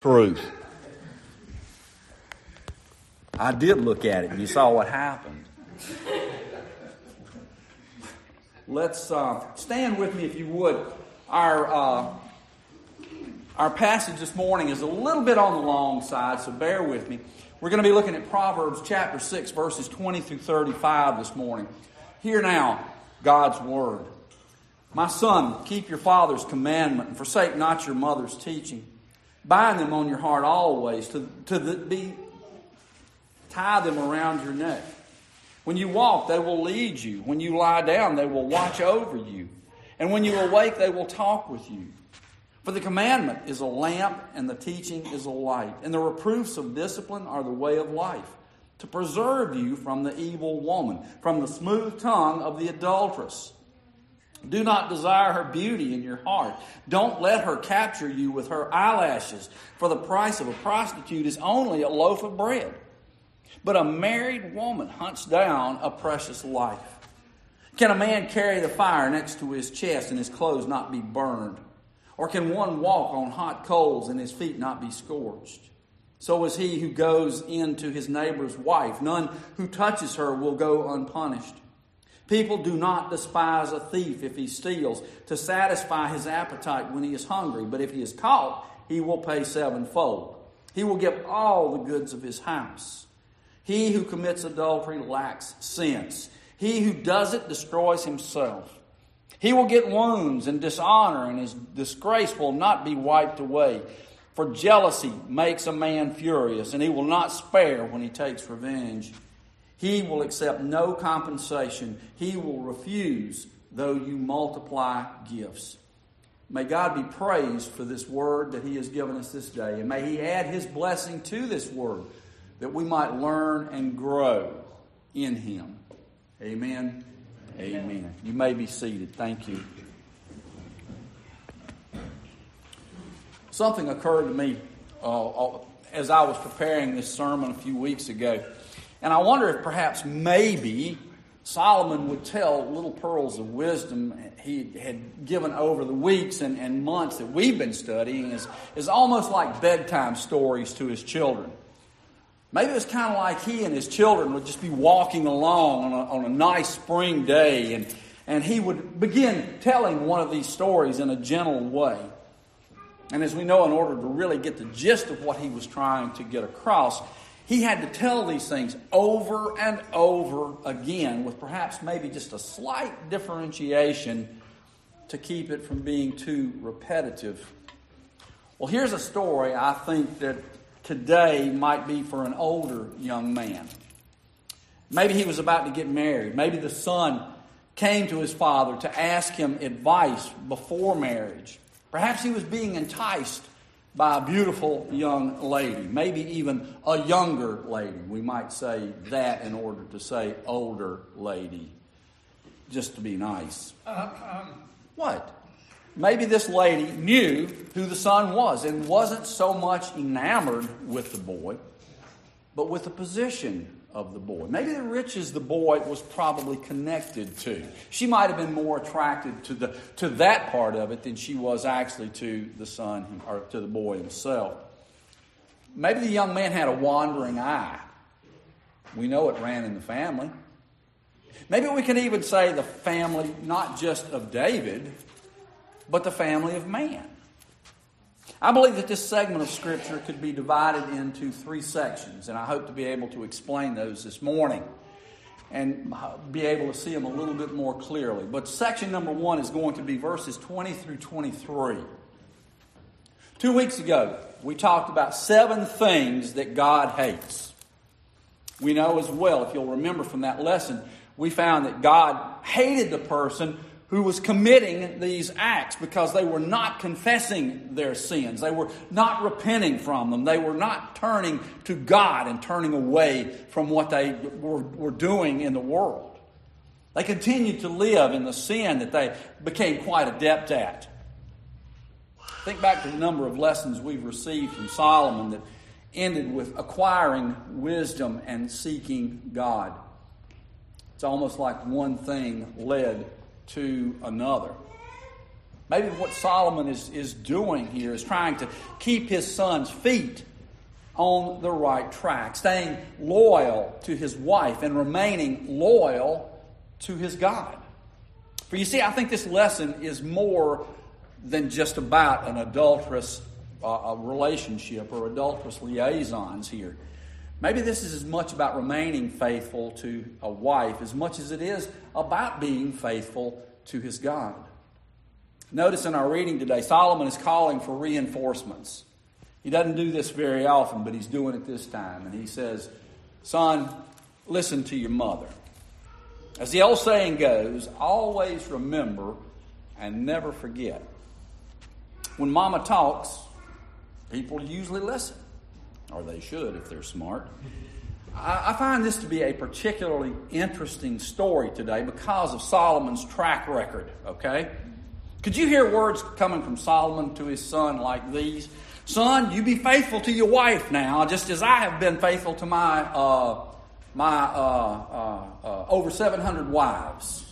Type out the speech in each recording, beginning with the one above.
truth. I did look at it and you saw what happened. Let's uh, stand with me if you would. Our, uh, our passage this morning is a little bit on the long side, so bear with me. We're going to be looking at Proverbs chapter 6, verses 20 through 35 this morning. Hear now God's word. My son, keep your father's commandment and forsake not your mother's teaching. Bind them on your heart always, to, to the, be, tie them around your neck. When you walk, they will lead you. When you lie down, they will watch over you. And when you awake, they will talk with you. For the commandment is a lamp, and the teaching is a light. And the reproofs of discipline are the way of life, to preserve you from the evil woman, from the smooth tongue of the adulteress. Do not desire her beauty in your heart. Don't let her capture you with her eyelashes, for the price of a prostitute is only a loaf of bread. But a married woman hunts down a precious life. Can a man carry the fire next to his chest and his clothes not be burned? Or can one walk on hot coals and his feet not be scorched? So is he who goes in to his neighbor's wife. None who touches her will go unpunished. People do not despise a thief if he steals to satisfy his appetite when he is hungry, but if he is caught, he will pay sevenfold. He will give all the goods of his house. He who commits adultery lacks sense. He who does it destroys himself. He will get wounds and dishonor, and his disgrace will not be wiped away. For jealousy makes a man furious, and he will not spare when he takes revenge. He will accept no compensation. He will refuse though you multiply gifts. May God be praised for this word that He has given us this day. And may He add His blessing to this word that we might learn and grow in Him. Amen. Amen. Amen. You may be seated. Thank you. Something occurred to me uh, uh as I was preparing this sermon a few weeks ago. And I wonder if perhaps maybe Solomon would tell little pearls of wisdom he had given over the weeks and, and months that we've been studying is, is almost like bedtime stories to his children. Maybe it's kind of like he and his children would just be walking along on a, on a nice spring day and, and he would begin telling one of these stories in a gentle way. And as we know, in order to really get the gist of what he was trying to get across, he had to tell these things over and over again with perhaps maybe just a slight differentiation to keep it from being too repetitive. Well, here's a story I think that today might be for an older young man. Maybe he was about to get married. Maybe the son came to his father to ask him advice before marriage. Perhaps he was being enticed by a beautiful young lady, maybe even a younger lady. We might say that in order to say older lady, just to be nice. Uh, um, what? Maybe this lady knew who the son was and wasn't so much enamored with the boy, but with the position of the boy. Maybe the riches the boy was probably connected to. She might have been more attracted to the to that part of it than she was actually to the son or to the boy himself. Maybe the young man had a wandering eye. We know it ran in the family. Maybe we can even say the family not just of David, but the family of man. I believe that this segment of Scripture could be divided into three sections, and I hope to be able to explain those this morning and be able to see them a little bit more clearly. But section number one is going to be verses 20 through 23. Two weeks ago, we talked about seven things that God hates. We know as well, if you'll remember from that lesson, we found that God hated the person who was committing these acts because they were not confessing their sins. They were not repenting from them. They were not turning to God and turning away from what they were, were doing in the world. They continued to live in the sin that they became quite adept at. Think back to the number of lessons we've received from Solomon that ended with acquiring wisdom and seeking God. It's almost like one thing led to another. Maybe what Solomon is, is doing here is trying to keep his son's feet on the right track, staying loyal to his wife and remaining loyal to his God. For you see, I think this lesson is more than just about an adulterous uh, relationship or adulterous liaisons here. Maybe this is as much about remaining faithful to a wife as much as it is about being faithful to his God. Notice in our reading today, Solomon is calling for reinforcements. He doesn't do this very often, but he's doing it this time. And he says, Son, listen to your mother. As the old saying goes, always remember and never forget. When mama talks, people usually listen, or they should if they're smart. I, find this to be a particularly interesting story today because of Solomon's track record, okay? Could you hear words coming from Solomon to his son like these? Son, you be faithful to your wife now, just as I have been faithful to my uh, my uh, uh, uh over 700 wives.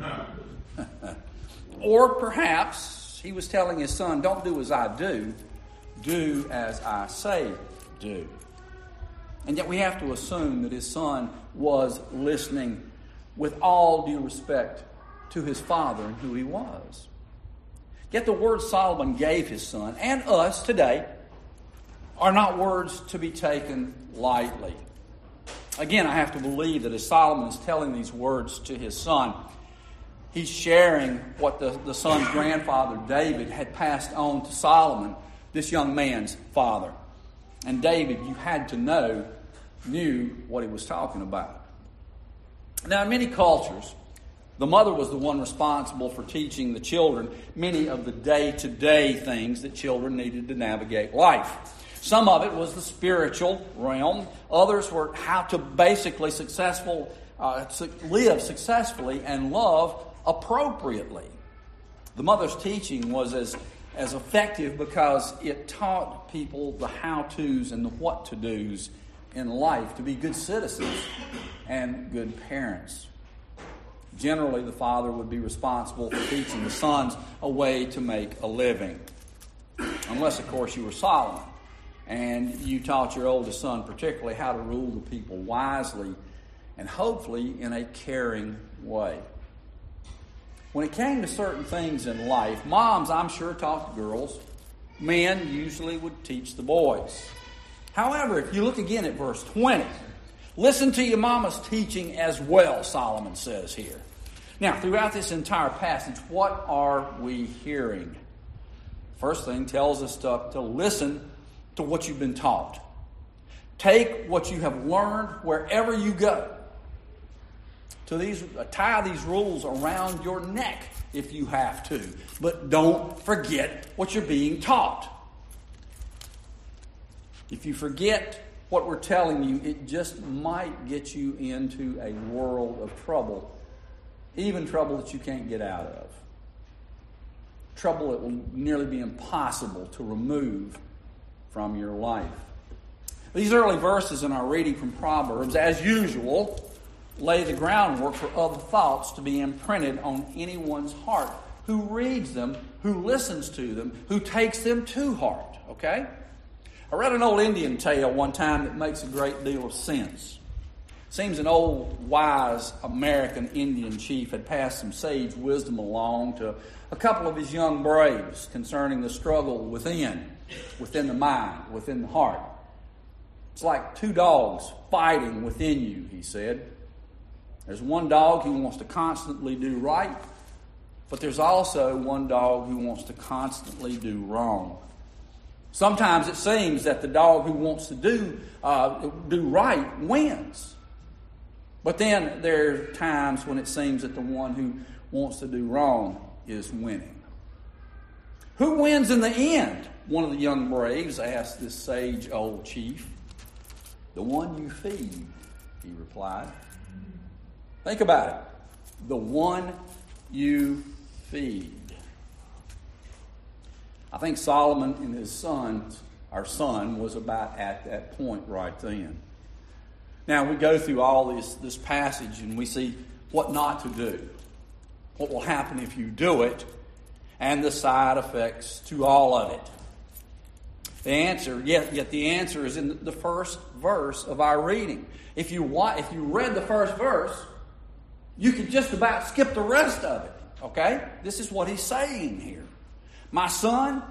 or perhaps he was telling his son, Don't do as I do, do as I say do. And yet we have to assume that his son was listening with all due respect to his father and who he was. Yet the words Solomon gave his son and us today are not words to be taken lightly. Again, I have to believe that as Solomon is telling these words to his son, he's sharing what the, the son's grandfather David had passed on to Solomon, this young man's father. And David, you had to know, knew what he was talking about. Now, in many cultures, the mother was the one responsible for teaching the children many of the day to day things that children needed to navigate life. Some of it was the spiritual realm. Others were how to basically successful uh, live successfully and love appropriately. The mother's teaching was as as effective because it taught people the how to's and the what to do's in life to be good citizens and good parents. Generally, the father would be responsible for teaching the sons a way to make a living. Unless, of course, you were Solomon and you taught your oldest son, particularly, how to rule the people wisely and hopefully in a caring way. When it came to certain things in life, moms, I'm sure, taught the girls. Men usually would teach the boys. However, if you look again at verse 20, listen to your mama's teaching as well, Solomon says here. Now, throughout this entire passage, what are we hearing? First thing tells us to, to listen to what you've been taught. Take what you have learned wherever you go. To these, uh, tie these rules around your neck if you have to, but don't forget what you're being taught. If you forget what we're telling you, it just might get you into a world of trouble even trouble that you can't get out of. Trouble that will nearly be impossible to remove from your life. These early verses in our reading from Proverbs, as usual, lay the groundwork for other thoughts to be imprinted on anyone's heart who reads them, who listens to them, who takes them to heart. Okay? I read an old Indian tale one time that makes a great deal of sense. Seems an old, wise American Indian chief had passed some sage wisdom along to a couple of his young braves concerning the struggle within, within the mind, within the heart. It's like two dogs fighting within you, he said. There's one dog who wants to constantly do right, but there's also one dog who wants to constantly do wrong. Sometimes it seems that the dog who wants to do, uh, do right wins. But then there are times when it seems that the one who wants to do wrong is winning. Who wins in the end? One of the young braves asked this sage old chief. The one you feed, he replied. Think about it. The one you feed. I think Solomon and his sons, our son, was about at that point right then. Now, we go through all this, this passage and we see what not to do, what will happen if you do it. and the side effects to all of it. The answer, yet, yet the answer is in the first verse of our reading. If you, if you read the first verse, you could just about skip the rest of it. Okay? This is what he's saying here. My son,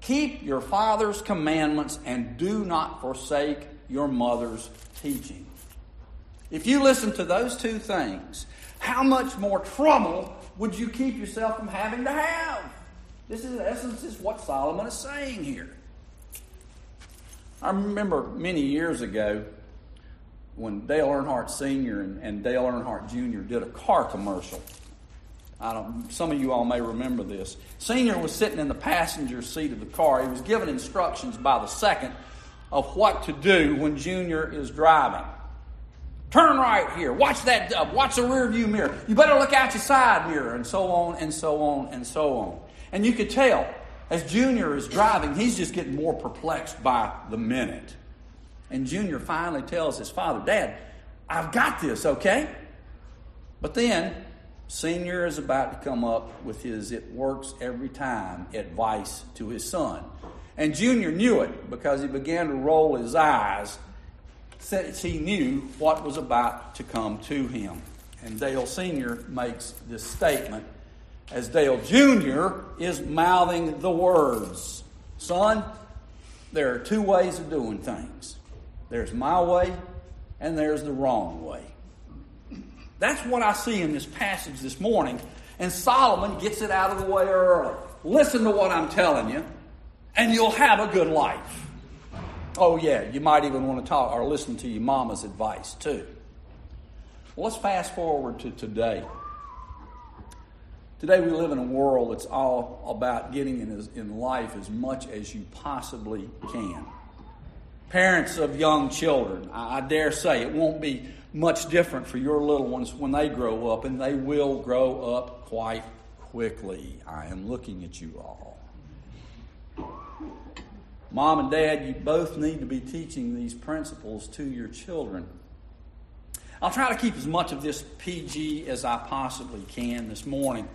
keep your father's commandments and do not forsake your mother's teaching. If you listen to those two things, how much more trouble would you keep yourself from having to have? This is, in essence, is what Solomon is saying here. I remember many years ago when Dale Earnhardt Sr. and, and Dale Earnhardt Jr. did a car commercial. I don't, some of you all may remember this. Senior was sitting in the passenger seat of the car. He was given instructions by the second of what to do when Junior is driving. Turn right here. Watch that. Uh, watch the rear view mirror. You better look out your side mirror, and so on and so on and so on. And you could tell as Junior is driving, he's just getting more perplexed by the minute. And Junior finally tells his father, Dad, I've got this, okay? But then Senior is about to come up with his it works every time advice to his son. And Junior knew it because he began to roll his eyes since he knew what was about to come to him. And Dale Sr. makes this statement as Dale Jr. is mouthing the words Son, there are two ways of doing things there's my way, and there's the wrong way. That's what I see in this passage this morning. And Solomon gets it out of the way early. Listen to what I'm telling you, and you'll have a good life. Oh, yeah, you might even want to talk or listen to your mama's advice, too. Well, let's fast forward to today. Today, we live in a world that's all about getting in, in life as much as you possibly can. Parents of young children, I, dare say it won't be much different for your little ones when they grow up, and they will grow up quite quickly. I am looking at you all. Mom and Dad, you both need to be teaching these principles to your children. I'll try to keep as much of this PG as I possibly can this morning,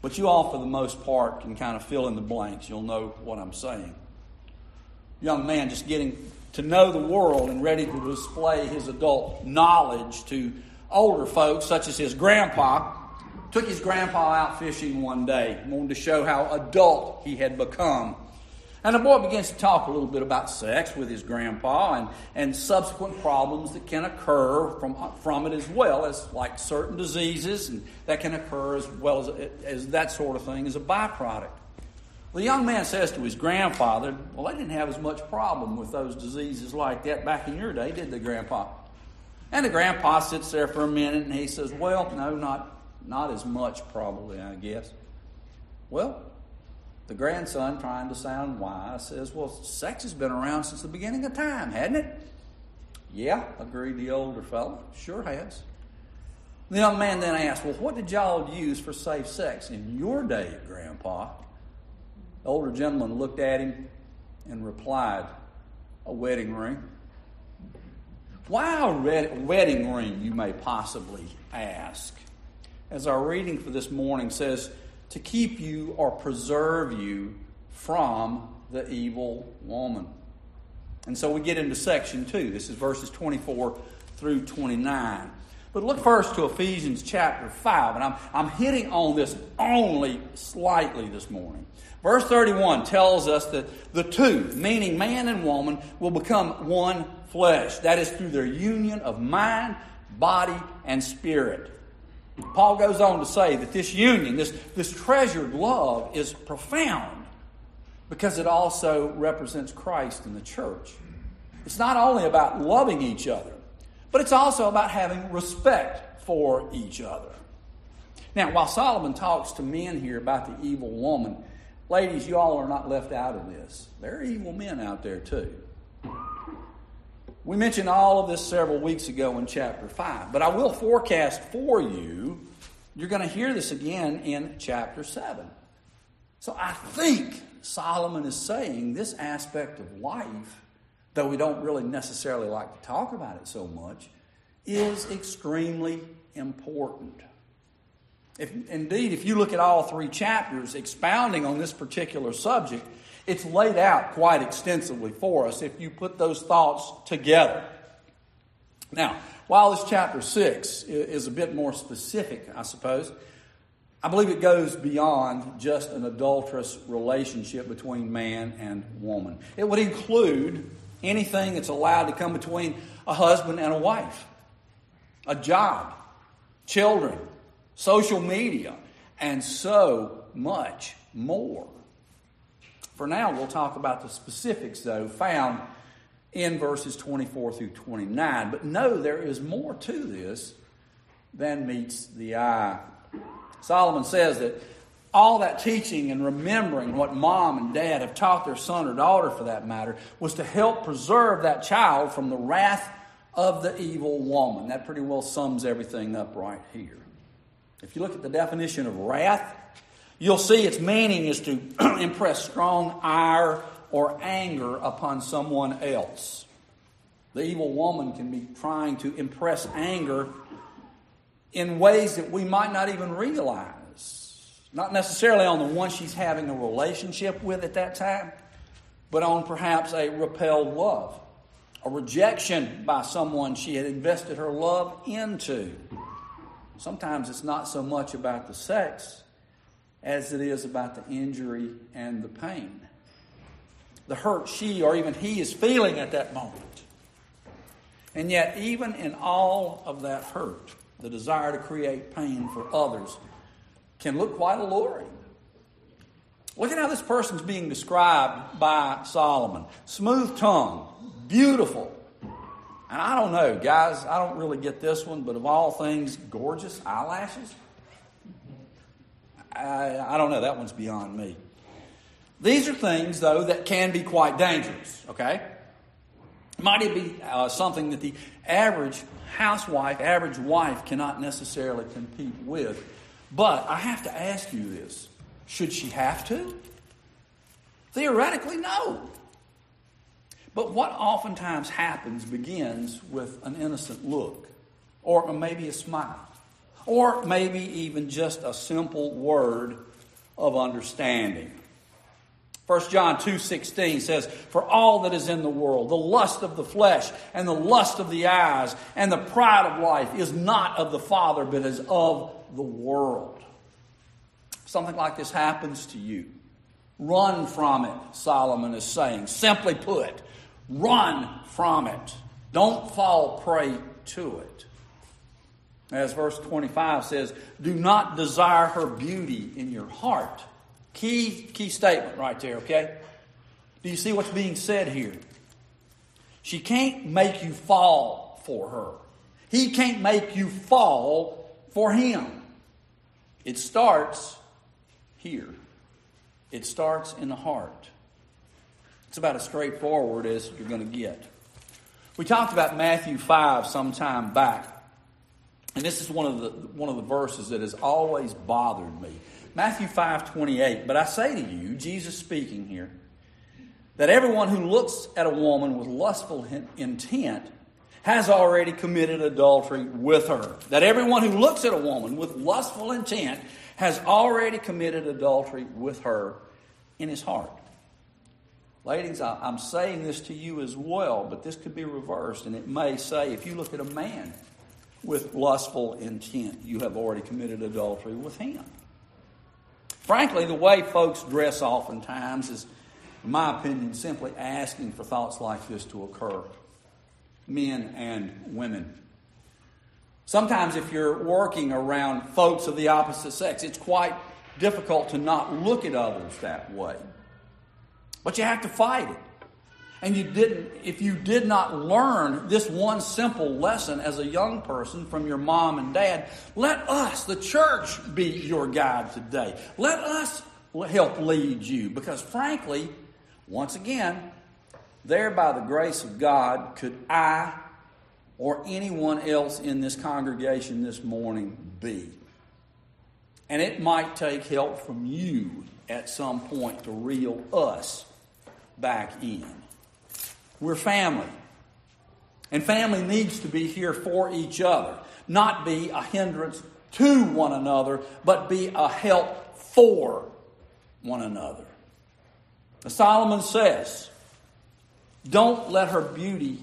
but you all, for the most part, can kind of fill in the blanks. You'll know what I'm saying. Young man just getting to know the world and ready to display his adult knowledge to older folks, such as his grandpa. Took his grandpa out fishing one day, wanted to show how adult he had become. And the boy begins to talk a little bit about sex with his grandpa and, and subsequent problems that can occur from, from it as well as like certain diseases and that can occur as well as, as that sort of thing as a byproduct. The young man says to his grandfather, Well, they didn't have as much problem with those diseases like that back in your day, did they, Grandpa? And the grandpa sits there for a minute and he says, Well, no, not, not as much, probably, I guess. Well, the grandson, trying to sound wise, says, Well, sex has been around since the beginning of time, hadn't it? Yeah, agreed the older fellow. Sure has. The young man then asked, Well, what did y'all use for safe sex in your day, Grandpa? The older gentleman looked at him and replied, A wedding ring. Why a wedding ring, you may possibly ask? As our reading for this morning says, to keep you or preserve you from the evil woman. And so we get into section 2. This is verses 24 through 29. But look first to Ephesians chapter 5, and I'm, I'm hitting on this only slightly this morning. Verse 31 tells us that the two, meaning man and woman, will become one flesh. That is through their union of mind, body, and spirit. Paul goes on to say that this union, this, this treasured love, is profound because it also represents Christ in the church. It's not only about loving each other, but it's also about having respect for each other. Now, while Solomon talks to men here about the evil woman, Ladies, you all are not left out of this. There are evil men out there too. We mentioned all of this several weeks ago in chapter 5, but I will forecast for you, you're going to hear this again in chapter 7. So I think Solomon is saying this aspect of life, though we don't really necessarily like to talk about it so much, is extremely important. If, indeed, if you look at all three chapters expounding on this particular subject, it's laid out quite extensively for us if you put those thoughts together. Now, while this chapter 6 is a bit more specific, I suppose, I believe it goes beyond just an adulterous relationship between man and woman. It would include anything that's allowed to come between a husband and a wife, a job, children, social media, and so much more. For now, we'll talk about the specifics, though, found in verses 24 through 29. But know there is more to this than meets the eye. Solomon says that all that teaching and remembering what mom and dad have taught their son or daughter, for that matter, was to help preserve that child from the wrath of the evil woman. That pretty well sums everything up right here. If you look at the definition of wrath, you'll see its meaning is to impress strong ire or anger upon someone else. The evil woman can be trying to impress anger in ways that we might not even realize. Not necessarily on the one she's having a relationship with at that time, but on perhaps a repelled love, a rejection by someone she had invested her love into. Sometimes it's not so much about the sex as it is about the injury and the pain. The hurt she or even he is feeling at that moment. And yet, even in all of that hurt, the desire to create pain for others, can look quite alluring. Look at how this person's being described by Solomon smooth tongue, beautiful. And I don't know, guys, I don't really get this one, but of all things, gorgeous eyelashes. I, I don't know, that one's beyond me. These are things, though, that can be quite dangerous, okay? Might it be uh, something that the average housewife, average wife cannot necessarily compete with. But I have to ask you this should she have to? Theoretically, no. But what oftentimes happens begins with an innocent look, or maybe a smile, or maybe even just a simple word of understanding. 1 John 2:16 says, "For all that is in the world, the lust of the flesh and the lust of the eyes and the pride of life is not of the Father but is of the world." Something like this happens to you. Run from it, Solomon is saying. Simply put, run from it. Don't fall prey to it. As verse 25 says, do not desire her beauty in your heart Key, key statement right there, okay? Do you see what's being said here? She can't make you fall for her. He can't make you fall for him. It starts here. It starts in the heart. It's about as straightforward as you're going to get. We talked about Matthew 5 some time back. And this is one of the one of the verses that has always bothered me. Matthew 5 28. But I say to you, Jesus speaking here, that everyone who looks at a woman with lustful intent has already committed adultery with her. That everyone who looks at a woman with lustful intent has already committed adultery with her in his heart. Ladies, I'm saying this to you as well, but this could be reversed, and it may say if you look at a man with lustful intent, you have already committed adultery with him. Frankly, the way folks dress oftentimes is, in my opinion, simply asking for thoughts like this to occur. Men and women. Sometimes, if you're working around folks of the opposite sex, it's quite difficult to not look at others that way. But you have to fight it and you didn't, if you did not learn this one simple lesson as a young person from your mom and dad, let us, the church, be your guide today. Let us help lead you because, frankly, once again, there by the grace of God could I or anyone else in this congregation this morning be. And it might take help from you at some point to reel us back in. We're family. And family needs to be here for each other, not be a hindrance to one another, but be a help for one another. Solomon says, Don't let her beauty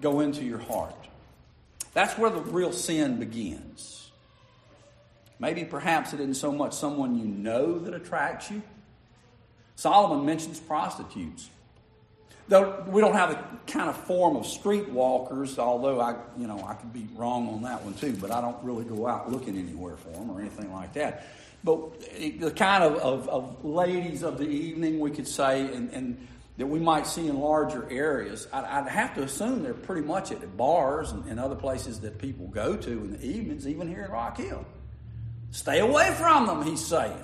go into your heart. That's where the real sin begins. Maybe perhaps it isn't so much someone you know that attracts you. Solomon mentions prostitutes. Though we don't have the kind of form of streetwalkers, although I, you know, I could be wrong on that one too, but I don't really go out looking anywhere for them or anything like that. But the kind of, of, of ladies of the evening, we could say, and, and that we might see in larger areas, I'd, I'd, have to assume they're pretty much at bars and, and, other places that people go to in the evenings, even here in Rock Hill. Stay away from them, he's saying.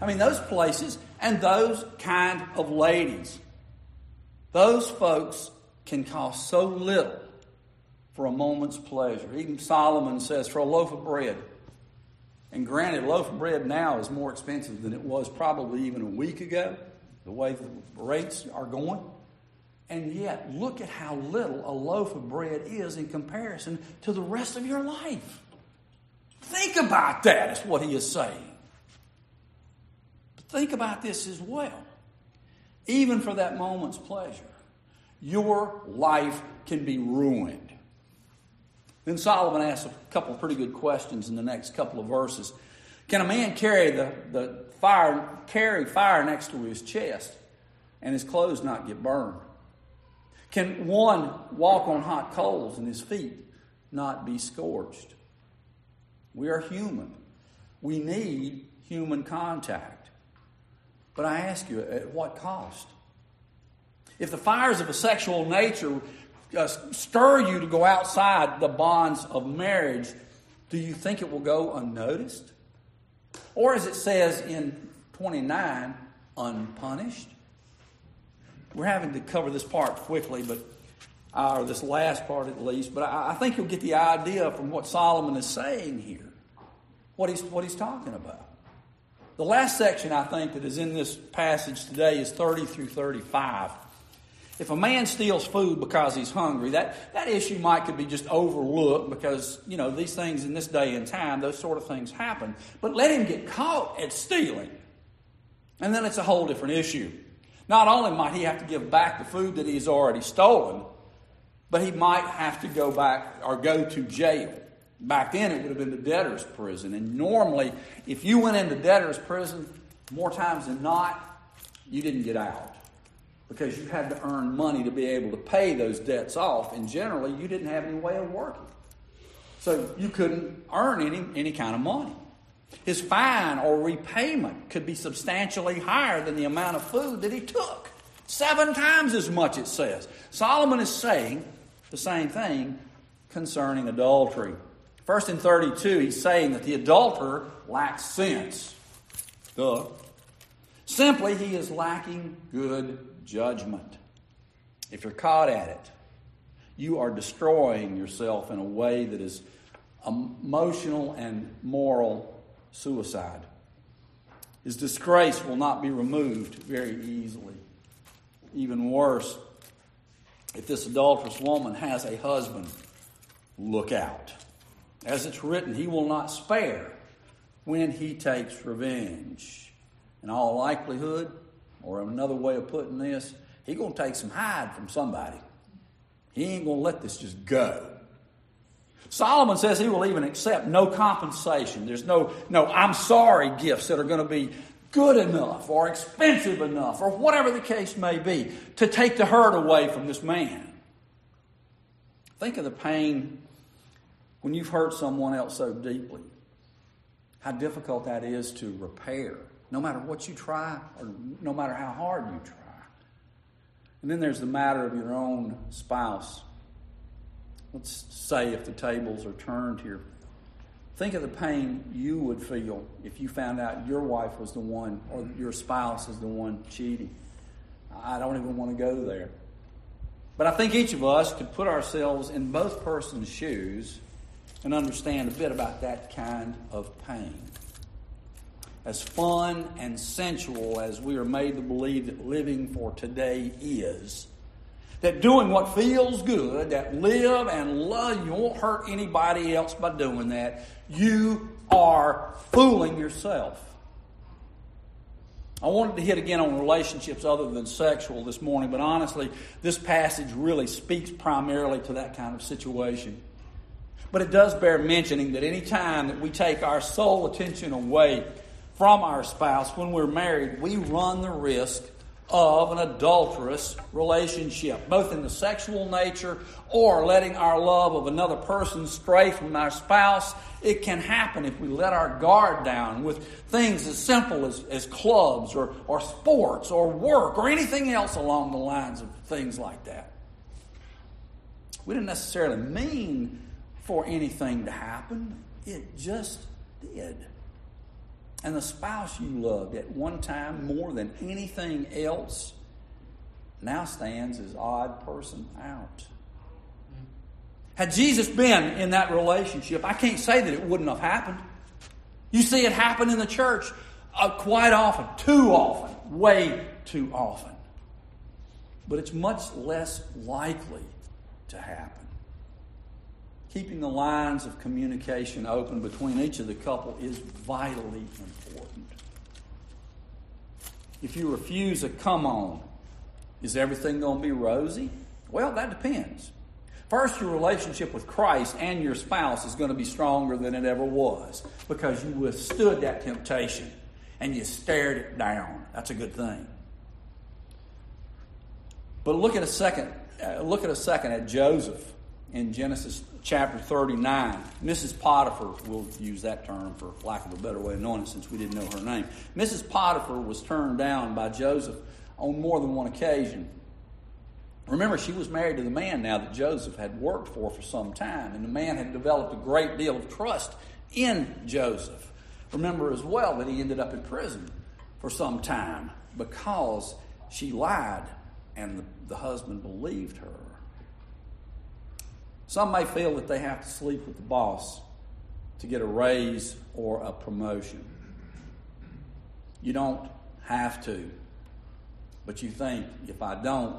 I mean, those places and those kind of ladies, those folks can cost so little for a moment's pleasure. Even Solomon says, for a loaf of bread. And granted, a loaf of bread now is more expensive than it was probably even a week ago the way the rates are going. And yet, look at how little a loaf of bread is in comparison to the rest of your life. Think about that, is what he is saying. But think about this as well. Even for that moment's pleasure, your life can be ruined. Then Solomon asks a couple of pretty good questions in the next couple of verses. Can a man carry the, the fire, carry fire next to his chest and his clothes not get burned? Can one walk on hot coals and his feet not be scorched? We are human. We need human contact. But I ask you, at what cost? If the fires of a sexual nature uh, stir you to go outside the bonds of marriage, do you think it will go unnoticed? Or as it says in 29, unpunished. We're having to cover this part quickly, but uh, or this last part at least, but I, I think you'll get the idea from what Solomon is saying here, what he's, what he's talking about. The last section I think that is in this passage today is 30 through 35. If a man steals food because he's hungry, that, that issue might could be just overlooked because, you know, these things in this day and time, those sort of things happen. But let him get caught at stealing. And then it's a whole different issue. Not only might he have to give back the food that he's already stolen, but he might have to go back or go to jail. Back then, it would have been the debtor's prison. And normally, if you went into debtor's prison, more times than not, you didn't get out because you had to earn money to be able to pay those debts off, and generally you didn't have any way of working. So you couldn't earn any, any kind of money. His fine or repayment could be substantially higher than the amount of food that he took. Seven times as much, it says. Solomon is saying the same thing concerning adultery. First in 32, he's saying that the adulterer lacks sense. Duh. Simply, he is lacking good judgment. If you're caught at it, you are destroying yourself in a way that is emotional and moral suicide. His disgrace will not be removed very easily. Even worse, if this adulterous woman has a husband, look out. As it's written, he will not spare when he takes revenge. In all likelihood, or another way of putting this, he's going to take some hide from somebody. He ain't going to let this just go. Solomon says he will even accept no compensation. There's no, no I'm sorry gifts that are going to be good enough or expensive enough or whatever the case may be to take the hurt away from this man. Think of the pain when you've hurt someone else so deeply. How difficult that is to repair no matter what you try or no matter how hard you try. And then there's the matter of your own spouse. Let's say if the tables are turned here. Think of the pain you would feel if you found out your wife was the one or your spouse is the one cheating. I don't even want to go there. But I think each of us could put ourselves in both persons' shoes and understand a bit about that kind of pain as fun and sensual as we are made to believe that living for today is, that doing what feels good, that live and love, you won't hurt anybody else by doing that, you are fooling yourself. I wanted to hit again on relationships other than sexual this morning, but honestly, this passage really speaks primarily to that kind of situation. But it does bear mentioning that any time that we take our sole attention away from our spouse when we're married, we run the risk of an adulterous relationship, both in the sexual nature or letting our love of another person stray from our spouse. It can happen if we let our guard down with things as simple as, as clubs or, or sports or work or anything else along the lines of things like that. We didn't necessarily mean for anything to happen, it just did and the spouse you loved at one time more than anything else now stands as odd person out. Had Jesus been in that relationship, I can't say that it wouldn't have happened. You see it happen in the church uh, quite often, too often, way too often. But it's much less likely to happen keeping the lines of communication open between each of the couple is vitally important. If you refuse a come on, is everything going to be rosy? Well, that depends. First, your relationship with Christ and your spouse is going to be stronger than it ever was because you withstood that temptation and you stared it down. That's a good thing. But look at a second. Uh, look at a second at Joseph in Genesis chapter 39. Mrs. Potiphar, we'll use that term for lack of a better way of knowing it since we didn't know her name. Mrs. Potiphar was turned down by Joseph on more than one occasion. Remember, she was married to the man now that Joseph had worked for for some time, and the man had developed a great deal of trust in Joseph. Remember as well that he ended up in prison for some time because she lied and the, the husband believed her. Some may feel that they have to sleep with the boss to get a raise or a promotion. You don't have to, but you think if I don't,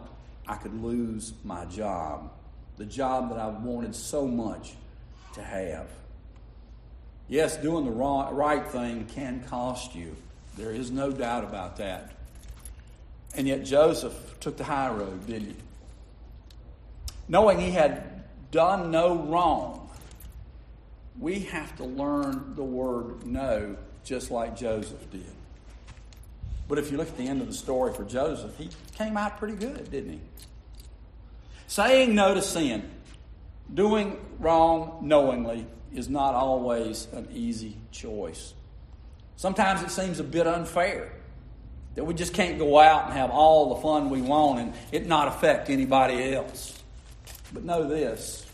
I could lose my job, the job that I've wanted so much to have. Yes, doing the right thing can cost you. There is no doubt about that. And yet Joseph took the high road, didn't he? Knowing he had done no wrong, we have to learn the word no, just like Joseph did. But if you look at the end of the story for Joseph, he came out pretty good, didn't he? Saying no to sin, doing wrong knowingly, is not always an easy choice. Sometimes it seems a bit unfair that we just can't go out and have all the fun we want and it not affect anybody else. But know this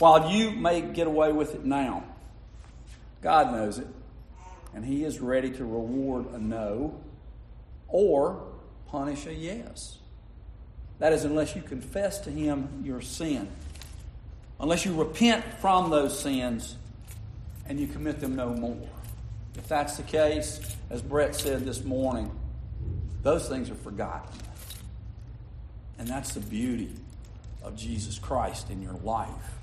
while you may get away with it now, God knows it, and He is ready to reward a no or punish a yes. That is, unless you confess to Him your sin, unless you repent from those sins and you commit them no more. If that's the case, as Brett said this morning, those things are forgotten. And that's the beauty of Jesus Christ in your life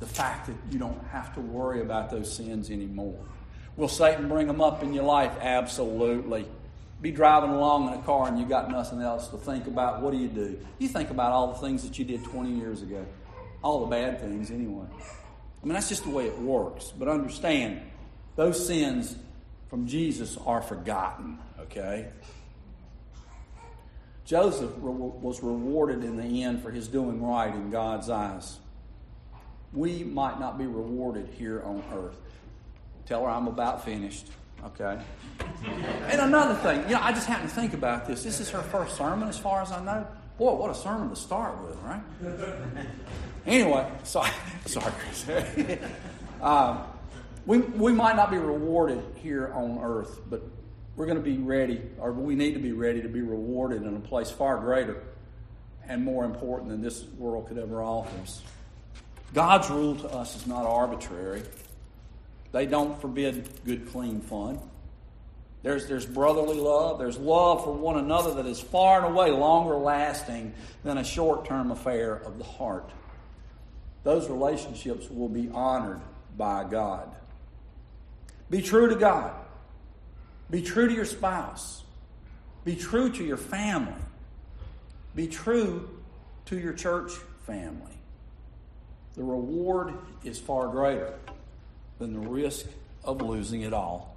the fact that you don't have to worry about those sins anymore. Will Satan bring them up in your life? Absolutely. Be driving along in a car and you got nothing else to think about. What do you do? You think about all the things that you did 20 years ago, all the bad things anyway. I mean, that's just the way it works. But understand, those sins from Jesus are forgotten, okay? Joseph was rewarded in the end for his doing right in God's eyes we might not be rewarded here on earth. Tell her I'm about finished. Okay. And another thing, you know, I just happened to think about this. This is her first sermon, as far as I know. Boy, what a sermon to start with, right? anyway, sorry, sorry, Chris. um, we, we might not be rewarded here on earth, but we're going to be ready, or we need to be ready to be rewarded in a place far greater and more important than this world could ever offer us. God's rule to us is not arbitrary. They don't forbid good, clean fun. There's, there's brotherly love. There's love for one another that is far and away longer lasting than a short term affair of the heart. Those relationships will be honored by God. Be true to God. Be true to your spouse. Be true to your family. Be true to your church family. The reward is far greater than the risk of losing it all.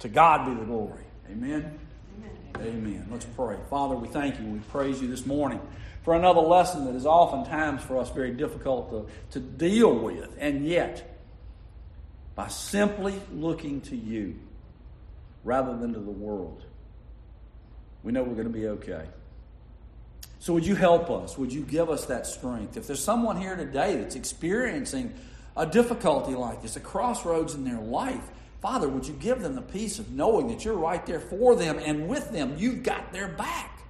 To God be the glory. Amen. Amen. Amen. Let's pray. Father, we thank you. We praise you this morning for another lesson that is oftentimes for us very difficult to, to deal with. And yet, by simply looking to you rather than to the world, we know we're going to be okay. So, would you help us? Would you give us that strength? If there's someone here today that's experiencing a difficulty like this, a crossroads in their life, Father, would you give them the peace of knowing that you're right there for them and with them? You've got their back.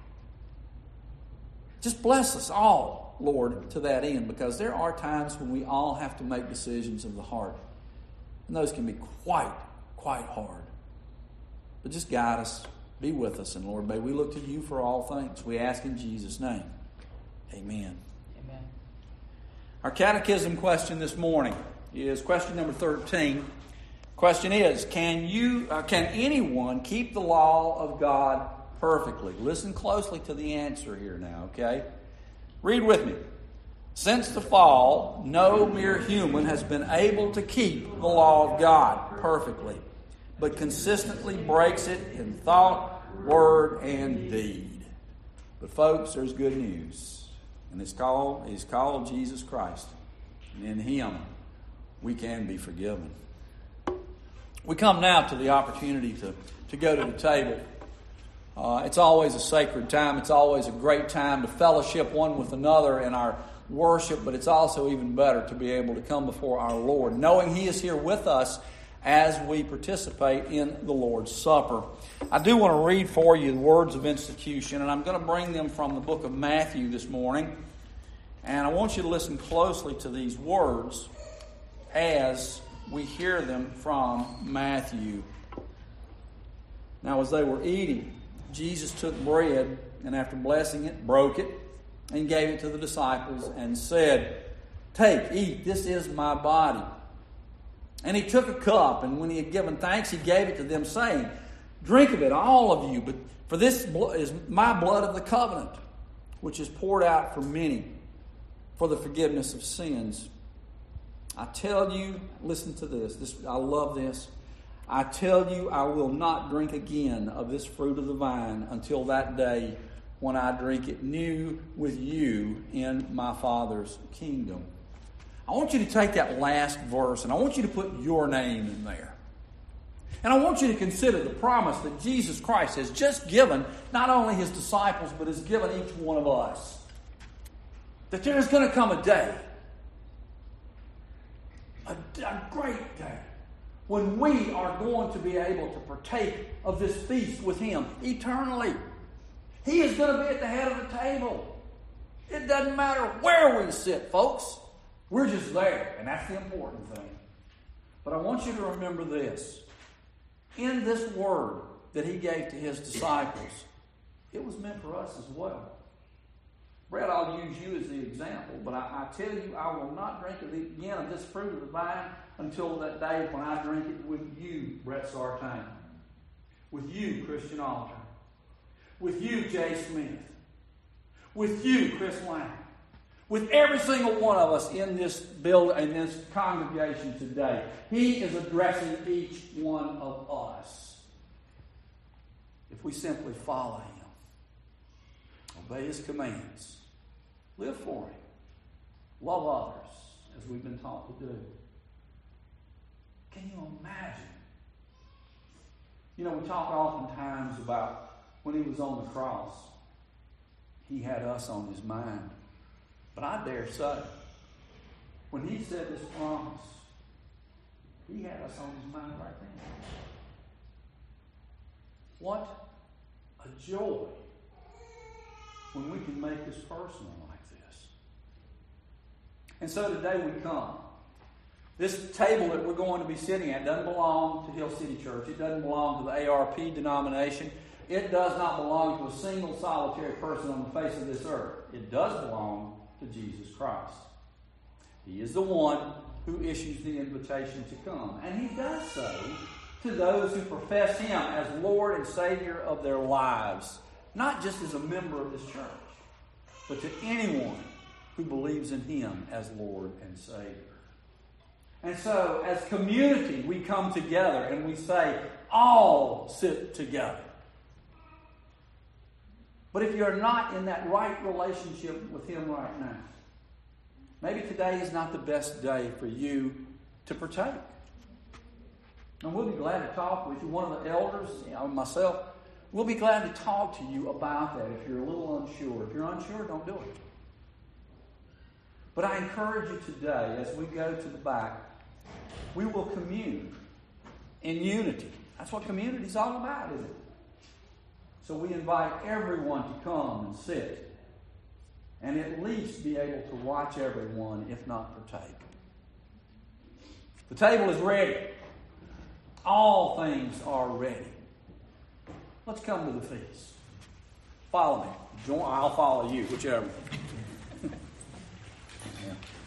Just bless us all, Lord, to that end, because there are times when we all have to make decisions of the heart. And those can be quite, quite hard. But just guide us, be with us, and Lord, may we look to you for all things. We ask in Jesus' name. Amen. Amen. Our catechism question this morning is question number 13. Question is, can you uh, can anyone keep the law of God perfectly? Listen closely to the answer here now, okay? Read with me. Since the fall, no mere human has been able to keep the law of God perfectly, but consistently breaks it in thought, word, and deed. But folks, there's good news. And it's called, it's called Jesus Christ. And in him we can be forgiven. We come now to the opportunity to, to go to the table. Uh, it's always a sacred time. It's always a great time to fellowship one with another in our worship, but it's also even better to be able to come before our Lord, knowing He is here with us as we participate in the Lord's Supper. I do want to read for you the words of institution, and I'm going to bring them from the book of Matthew this morning. And I want you to listen closely to these words as we hear them from Matthew. Now, as they were eating, Jesus took bread and, after blessing it, broke it and gave it to the disciples and said, Take, eat, this is my body. And he took a cup, and when he had given thanks, he gave it to them, saying, Drink of it, all of you, but for this is my blood of the covenant, which is poured out for many for the forgiveness of sins. I tell you, listen to this. this. I love this. I tell you, I will not drink again of this fruit of the vine until that day when I drink it new with you in my Father's kingdom. I want you to take that last verse and I want you to put your name in there. And I want you to consider the promise that Jesus Christ has just given not only his disciples, but has given each one of us. That there is going to come a day a, a great day when we are going to be able to partake of this feast with Him eternally. He is going to be at the head of the table. It doesn't matter where we sit, folks. We're just there, and that's the important thing. But I want you to remember this. In this word that He gave to His disciples, it was meant for us as well. Brett, I'll use you as the example, but I, I tell you, I will not drink of the, again of this fruit of the vine until that day when I drink it with you, Brett Sartain. With you, Christian Alter. With you, Jay Smith. With you, Chris Lang. With every single one of us in this building, in this congregation today. He is addressing each one of us. If we simply follow him, obey his commands Live for Him. Love others as we've been taught to do. Can you imagine? You know, we talk oftentimes about when He was on the cross, He had us on His mind. But I dare say, when He said this promise, He had us on His mind right then. What a joy when we can make this personal. Like this. And so today we come This table that we're going to be sitting at doesn't belong to Hill City Church. It doesn't belong to the ARP denomination. It does not belong to a single solitary person on the face of this earth. It does belong to Jesus Christ. He is the one who issues the invitation to come. And he does so to those who profess him as Lord and Savior of their lives, not just as a member of this church, but to anyone who believes in him as Lord and Savior. And so, as community, we come together and we say, all sit together. But if you're not in that right relationship with Him right now, maybe today is not the best day for you to partake. And we'll be glad to talk with you. One of the elders, know, myself, we'll be glad to talk to you about that if you're a little unsure. If you're unsure, don't do it. But I encourage you today, as we go to the back, we will commune in unity. That's what community is all about, isn't it? So we invite everyone to come and sit and at least be able to watch everyone, if not partake. The table is ready. All things are ready. Let's come to the feast. Follow me. I'll follow you, whichever.